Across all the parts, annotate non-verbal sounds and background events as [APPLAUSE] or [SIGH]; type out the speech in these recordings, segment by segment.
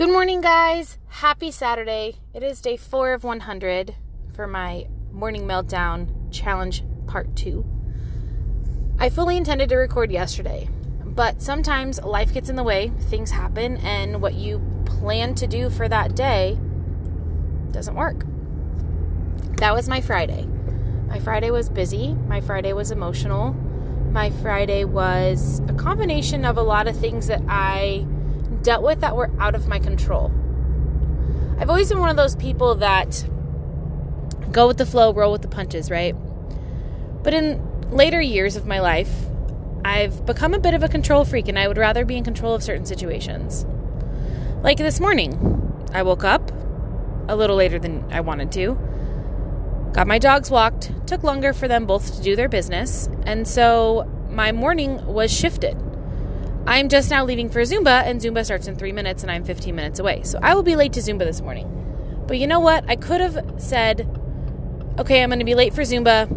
Good morning, guys. Happy Saturday. It is day four of 100 for my morning meltdown challenge part two. I fully intended to record yesterday, but sometimes life gets in the way, things happen, and what you plan to do for that day doesn't work. That was my Friday. My Friday was busy, my Friday was emotional, my Friday was a combination of a lot of things that I dealt with that were out of my control. I've always been one of those people that go with the flow, roll with the punches, right? But in later years of my life, I've become a bit of a control freak and I would rather be in control of certain situations. Like this morning, I woke up a little later than I wanted to, got my dogs walked, took longer for them both to do their business, and so my morning was shifted. I'm just now leaving for Zumba, and Zumba starts in three minutes, and I'm 15 minutes away. So I will be late to Zumba this morning. But you know what? I could have said, okay, I'm going to be late for Zumba.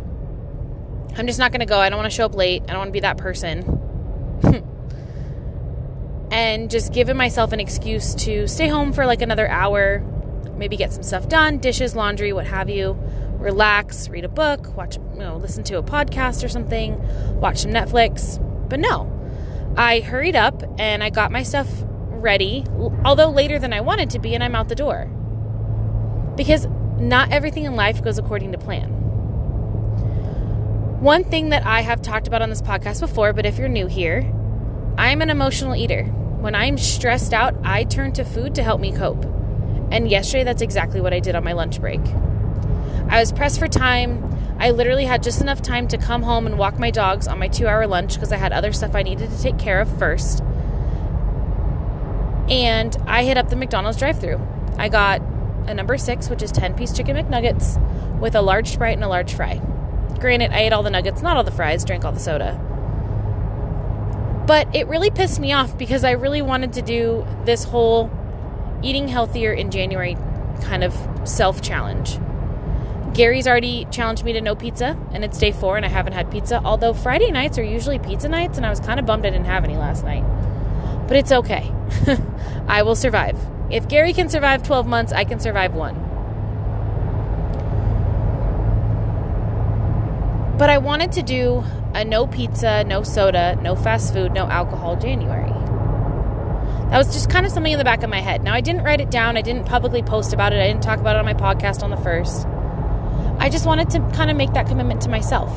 I'm just not going to go. I don't want to show up late. I don't want to be that person. [LAUGHS] and just given myself an excuse to stay home for like another hour, maybe get some stuff done, dishes, laundry, what have you, relax, read a book, watch, you know, listen to a podcast or something, watch some Netflix. But no, I hurried up and I got my stuff ready, although later than I wanted to be, and I'm out the door. Because not everything in life goes according to plan. One thing that I have talked about on this podcast before, but if you're new here, I'm an emotional eater. When I'm stressed out, I turn to food to help me cope. And yesterday, that's exactly what I did on my lunch break. I was pressed for time. I literally had just enough time to come home and walk my dogs on my two hour lunch because I had other stuff I needed to take care of first. And I hit up the McDonald's drive through. I got a number six, which is 10 piece chicken McNuggets with a large Sprite and a large fry. Granted, I ate all the nuggets, not all the fries, drank all the soda. But it really pissed me off because I really wanted to do this whole eating healthier in January kind of self challenge. Gary's already challenged me to no pizza, and it's day four, and I haven't had pizza. Although Friday nights are usually pizza nights, and I was kind of bummed I didn't have any last night. But it's okay. [LAUGHS] I will survive. If Gary can survive 12 months, I can survive one. But I wanted to do a no pizza, no soda, no fast food, no alcohol January. That was just kind of something in the back of my head. Now, I didn't write it down, I didn't publicly post about it, I didn't talk about it on my podcast on the first. I just wanted to kind of make that commitment to myself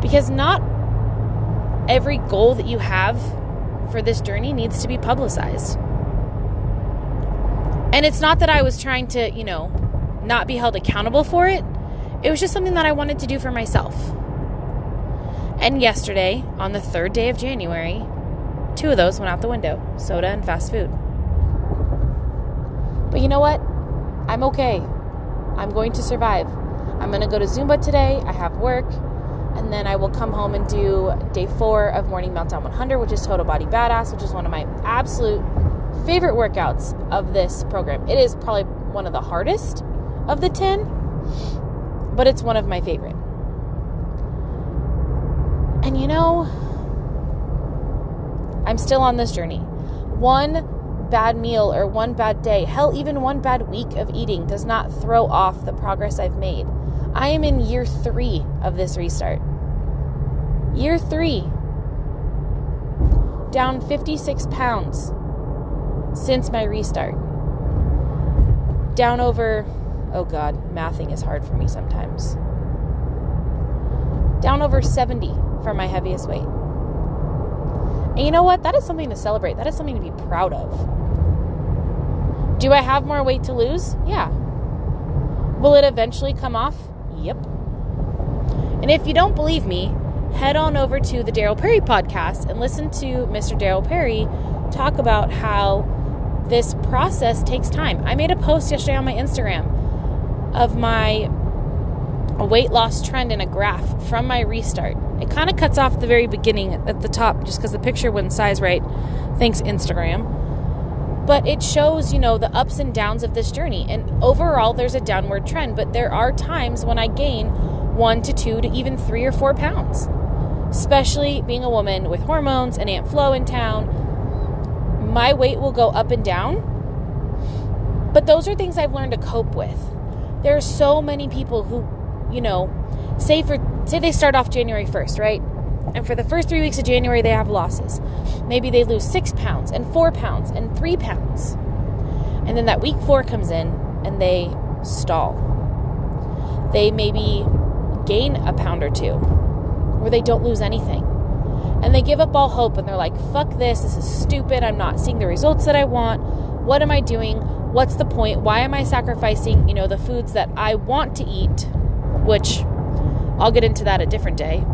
because not every goal that you have for this journey needs to be publicized. And it's not that I was trying to, you know, not be held accountable for it. It was just something that I wanted to do for myself. And yesterday, on the third day of January, two of those went out the window soda and fast food. But you know what? I'm okay. I'm going to survive. I'm going to go to Zumba today. I have work. And then I will come home and do day four of Morning Meltdown 100, which is Total Body Badass, which is one of my absolute favorite workouts of this program. It is probably one of the hardest of the 10, but it's one of my favorite. And you know, I'm still on this journey. One bad meal or one bad day, hell, even one bad week of eating does not throw off the progress I've made. I am in year three of this restart. Year three. Down 56 pounds since my restart. Down over, oh God, mathing is hard for me sometimes. Down over 70 for my heaviest weight. And you know what? That is something to celebrate. That is something to be proud of. Do I have more weight to lose? Yeah. Will it eventually come off? Yep. And if you don't believe me, head on over to the Daryl Perry podcast and listen to Mr. Daryl Perry talk about how this process takes time. I made a post yesterday on my Instagram of my weight loss trend in a graph from my restart. It kind of cuts off the very beginning at the top just because the picture wouldn't size right. Thanks, Instagram but it shows, you know, the ups and downs of this journey. And overall, there's a downward trend, but there are times when I gain one to two to even three or four pounds, especially being a woman with hormones and Aunt Flo in town. My weight will go up and down But those are things I've learned to cope with. There are so many people who, you know, say for say they start off January 1st, right? And for the first three weeks of January, they have losses. Maybe they lose six pounds and four pounds and three pounds. And then that week four comes in and they stall. They maybe gain a pound or two, or they don't lose anything. And they give up all hope and they're like, fuck this, this is stupid, I'm not seeing the results that I want. What am I doing? What's the point? Why am I sacrificing, you know, the foods that I want to eat, which I'll get into that a different day.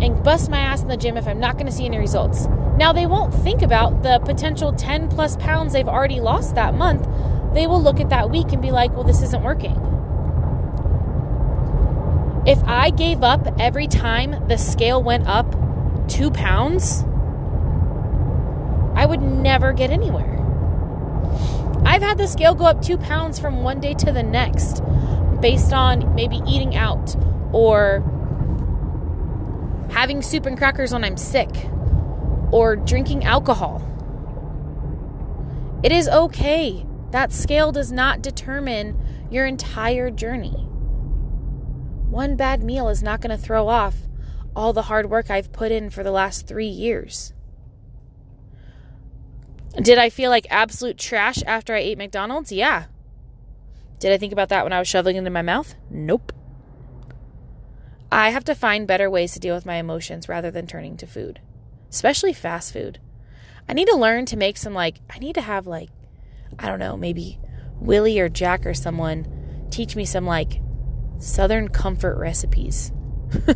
And bust my ass in the gym if I'm not going to see any results. Now, they won't think about the potential 10 plus pounds they've already lost that month. They will look at that week and be like, well, this isn't working. If I gave up every time the scale went up two pounds, I would never get anywhere. I've had the scale go up two pounds from one day to the next based on maybe eating out or having soup and crackers when I'm sick or drinking alcohol. It is okay. That scale does not determine your entire journey. One bad meal is not going to throw off all the hard work I've put in for the last three years. Did I feel like absolute trash after I ate McDonald's? Yeah. Did I think about that when I was shoveling it into my mouth? Nope. I have to find better ways to deal with my emotions rather than turning to food, especially fast food. I need to learn to make some, like, I need to have, like, I don't know, maybe Willie or Jack or someone teach me some, like, Southern comfort recipes.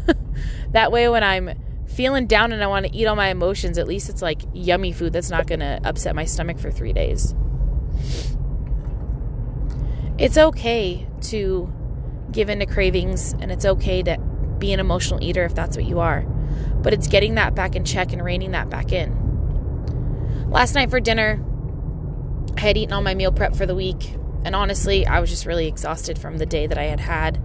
[LAUGHS] that way, when I'm feeling down and I want to eat all my emotions, at least it's like yummy food that's not going to upset my stomach for three days it's okay to give in to cravings and it's okay to be an emotional eater if that's what you are. But it's getting that back in check and reining that back in. Last night for dinner, I had eaten all my meal prep for the week. And honestly, I was just really exhausted from the day that I had had.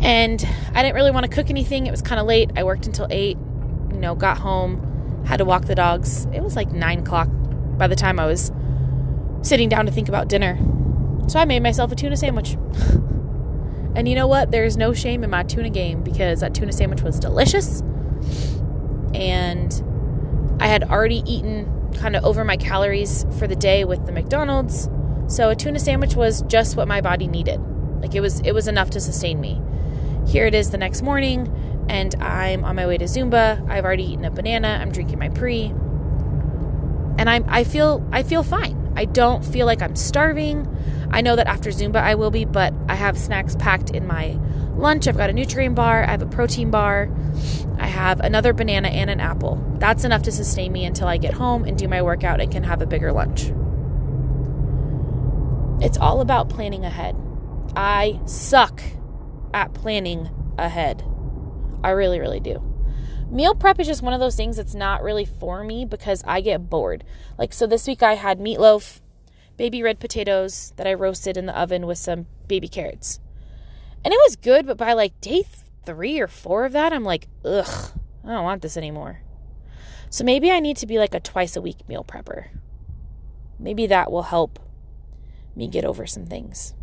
And I didn't really want to cook anything. It was kind of late. I worked until 8, you know, got home, had to walk the dogs. It was like 9 o'clock by the time I was sitting down to think about dinner. So I made myself a tuna sandwich. [LAUGHS] and you know what? There's no shame in my tuna game because that tuna sandwich was delicious. And I had already eaten kind of over my calories for the day with the McDonald's. So a tuna sandwich was just what my body needed. Like it was it was enough to sustain me. Here it is the next morning and I'm on my way to Zumba. I've already eaten a banana. I'm drinking my pre. And I'm I feel I feel fine. I don't feel like I'm starving. I know that after Zumba I will be, but I have snacks packed in my lunch. I've got a Nutrient bar, I have a protein bar, I have another banana and an apple. That's enough to sustain me until I get home and do my workout and can have a bigger lunch. It's all about planning ahead. I suck at planning ahead. I really, really do. Meal prep is just one of those things that's not really for me because I get bored. Like, so this week I had meatloaf baby red potatoes that I roasted in the oven with some baby carrots. And it was good, but by like day three or four of that, I'm like, ugh, I don't want this anymore. So maybe I need to be like a twice a week meal prepper. Maybe that will help me get over some things.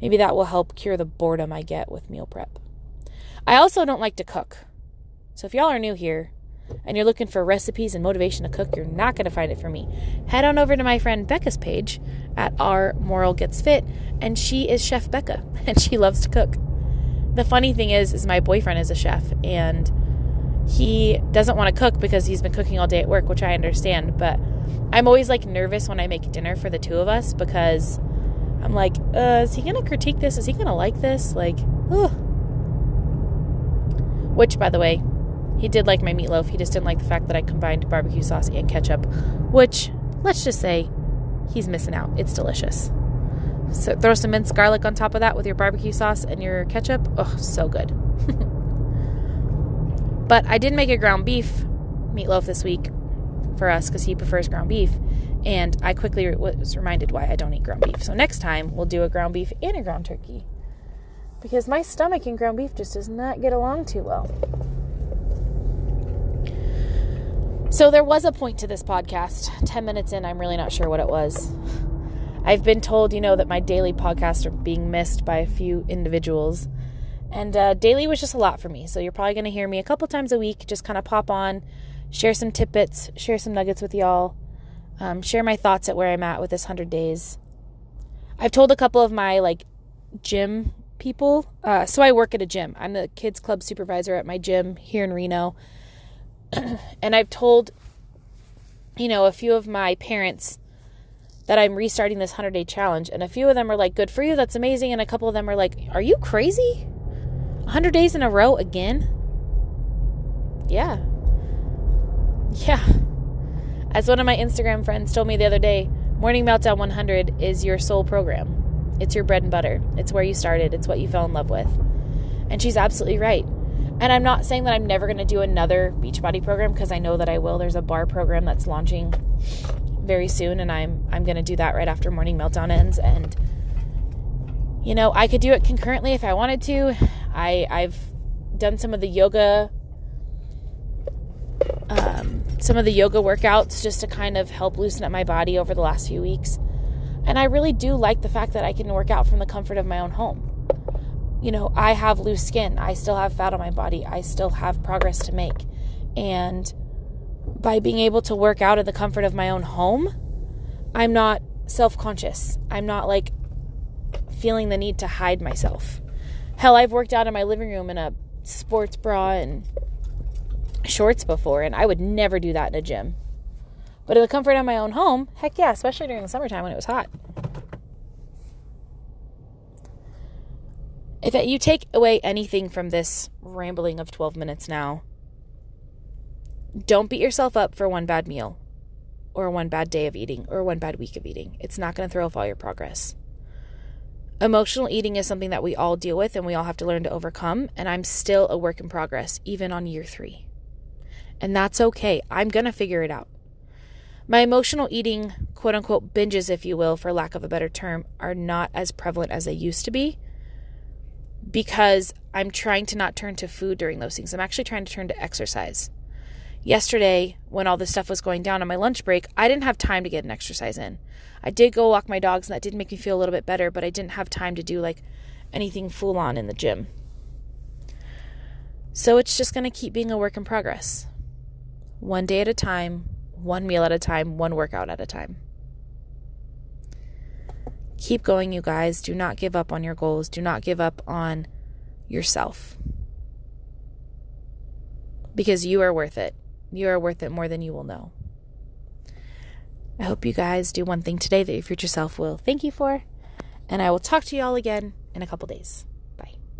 Maybe that will help cure the boredom I get with meal prep. I also don't like to cook. So if y'all are new here, and you're looking for recipes and motivation to cook, you're not going to find it for me. Head on over to my friend Becca's page at Our Moral Gets Fit, and she is Chef Becca, [LAUGHS] and she loves to cook. The funny thing is, is my boyfriend is a chef, and he doesn't want to cook because he's been cooking all day at work, which I understand. But I'm always like nervous when I make dinner for the two of us because I'm like, uh, is he gonna critique this? Is he gonna like this? Like, ugh. Which, by the way, he did like my meatloaf. He just didn't like the fact that I combined barbecue sauce and ketchup, which, let's just say, he's missing out. It's delicious. So throw some minced garlic on top of that with your barbecue sauce and your ketchup. Oh, so good. [LAUGHS] but I did make a ground beef meatloaf this week for us because he prefers ground beef. And I quickly was reminded why I don't eat ground beef. So next time we'll do a ground beef and a ground turkey. Because my stomach and ground beef just does not get along too well. So there was a point to this podcast. 10 minutes in, I'm really not sure what it was. I've been told, you know, that my daily podcasts are being missed by a few individuals. And uh, daily was just a lot for me. So you're probably going to hear me a couple times a week, just kind of pop on, share some tidbits, share some nuggets with y'all, um, share my thoughts at where I'm at with this 100 days. I've told a couple of my like gym people. Uh, so I work at a gym. I'm the kids club supervisor at my gym here in Reno. [CLEARS THROAT] and I've told, you know, a few of my parents that I'm restarting this 100 day challenge. And a few of them are like, good for you. That's amazing. And a couple of them are like, are you crazy? 100 days in a row again? Yeah. Yeah. As one of my Instagram friends told me the other day, Morning Meltdown 100 is your soul program. It's your bread and butter. It's where you started. It's what you fell in love with. And she's absolutely right. And I'm not saying that I'm never going to do another Beachbody program because I know that I will. There's a bar program that's launching very soon and I'm I'm going to do that right after morning meltdown ends and you know, I could do it concurrently if I wanted to. I I've done some of the yoga um, some of the yoga workouts just to kind of help loosen up my body over the last few weeks. And I really do like the fact that I can work out from the comfort of my own home you know, I have loose skin. I still have fat on my body. I still have progress to make. And by being able to work out in the comfort of my own home, I'm not self conscious. I'm not like feeling the need to hide myself. Hell, I've worked out in my living room in a sports bra and shorts before, and I would never do that in a gym. But in the comfort of my own home, heck yeah, especially during the summertime when it was hot. If you take away anything from this rambling of 12 minutes now, don't beat yourself up for one bad meal or one bad day of eating or one bad week of eating. It's not going to throw off all your progress. Emotional eating is something that we all deal with and we all have to learn to overcome. And I'm still a work in progress, even on year three. And that's okay. I'm going to figure it out. My emotional eating, quote unquote, binges, if you will, for lack of a better term, are not as prevalent as they used to be because I'm trying to not turn to food during those things. I'm actually trying to turn to exercise. Yesterday, when all this stuff was going down on my lunch break, I didn't have time to get an exercise in. I did go walk my dogs, and that did make me feel a little bit better, but I didn't have time to do like anything full on in the gym. So it's just going to keep being a work in progress. One day at a time, one meal at a time, one workout at a time. Keep going, you guys. Do not give up on your goals. Do not give up on yourself. Because you are worth it. You are worth it more than you will know. I hope you guys do one thing today that your future self will thank you for. And I will talk to you all again in a couple days.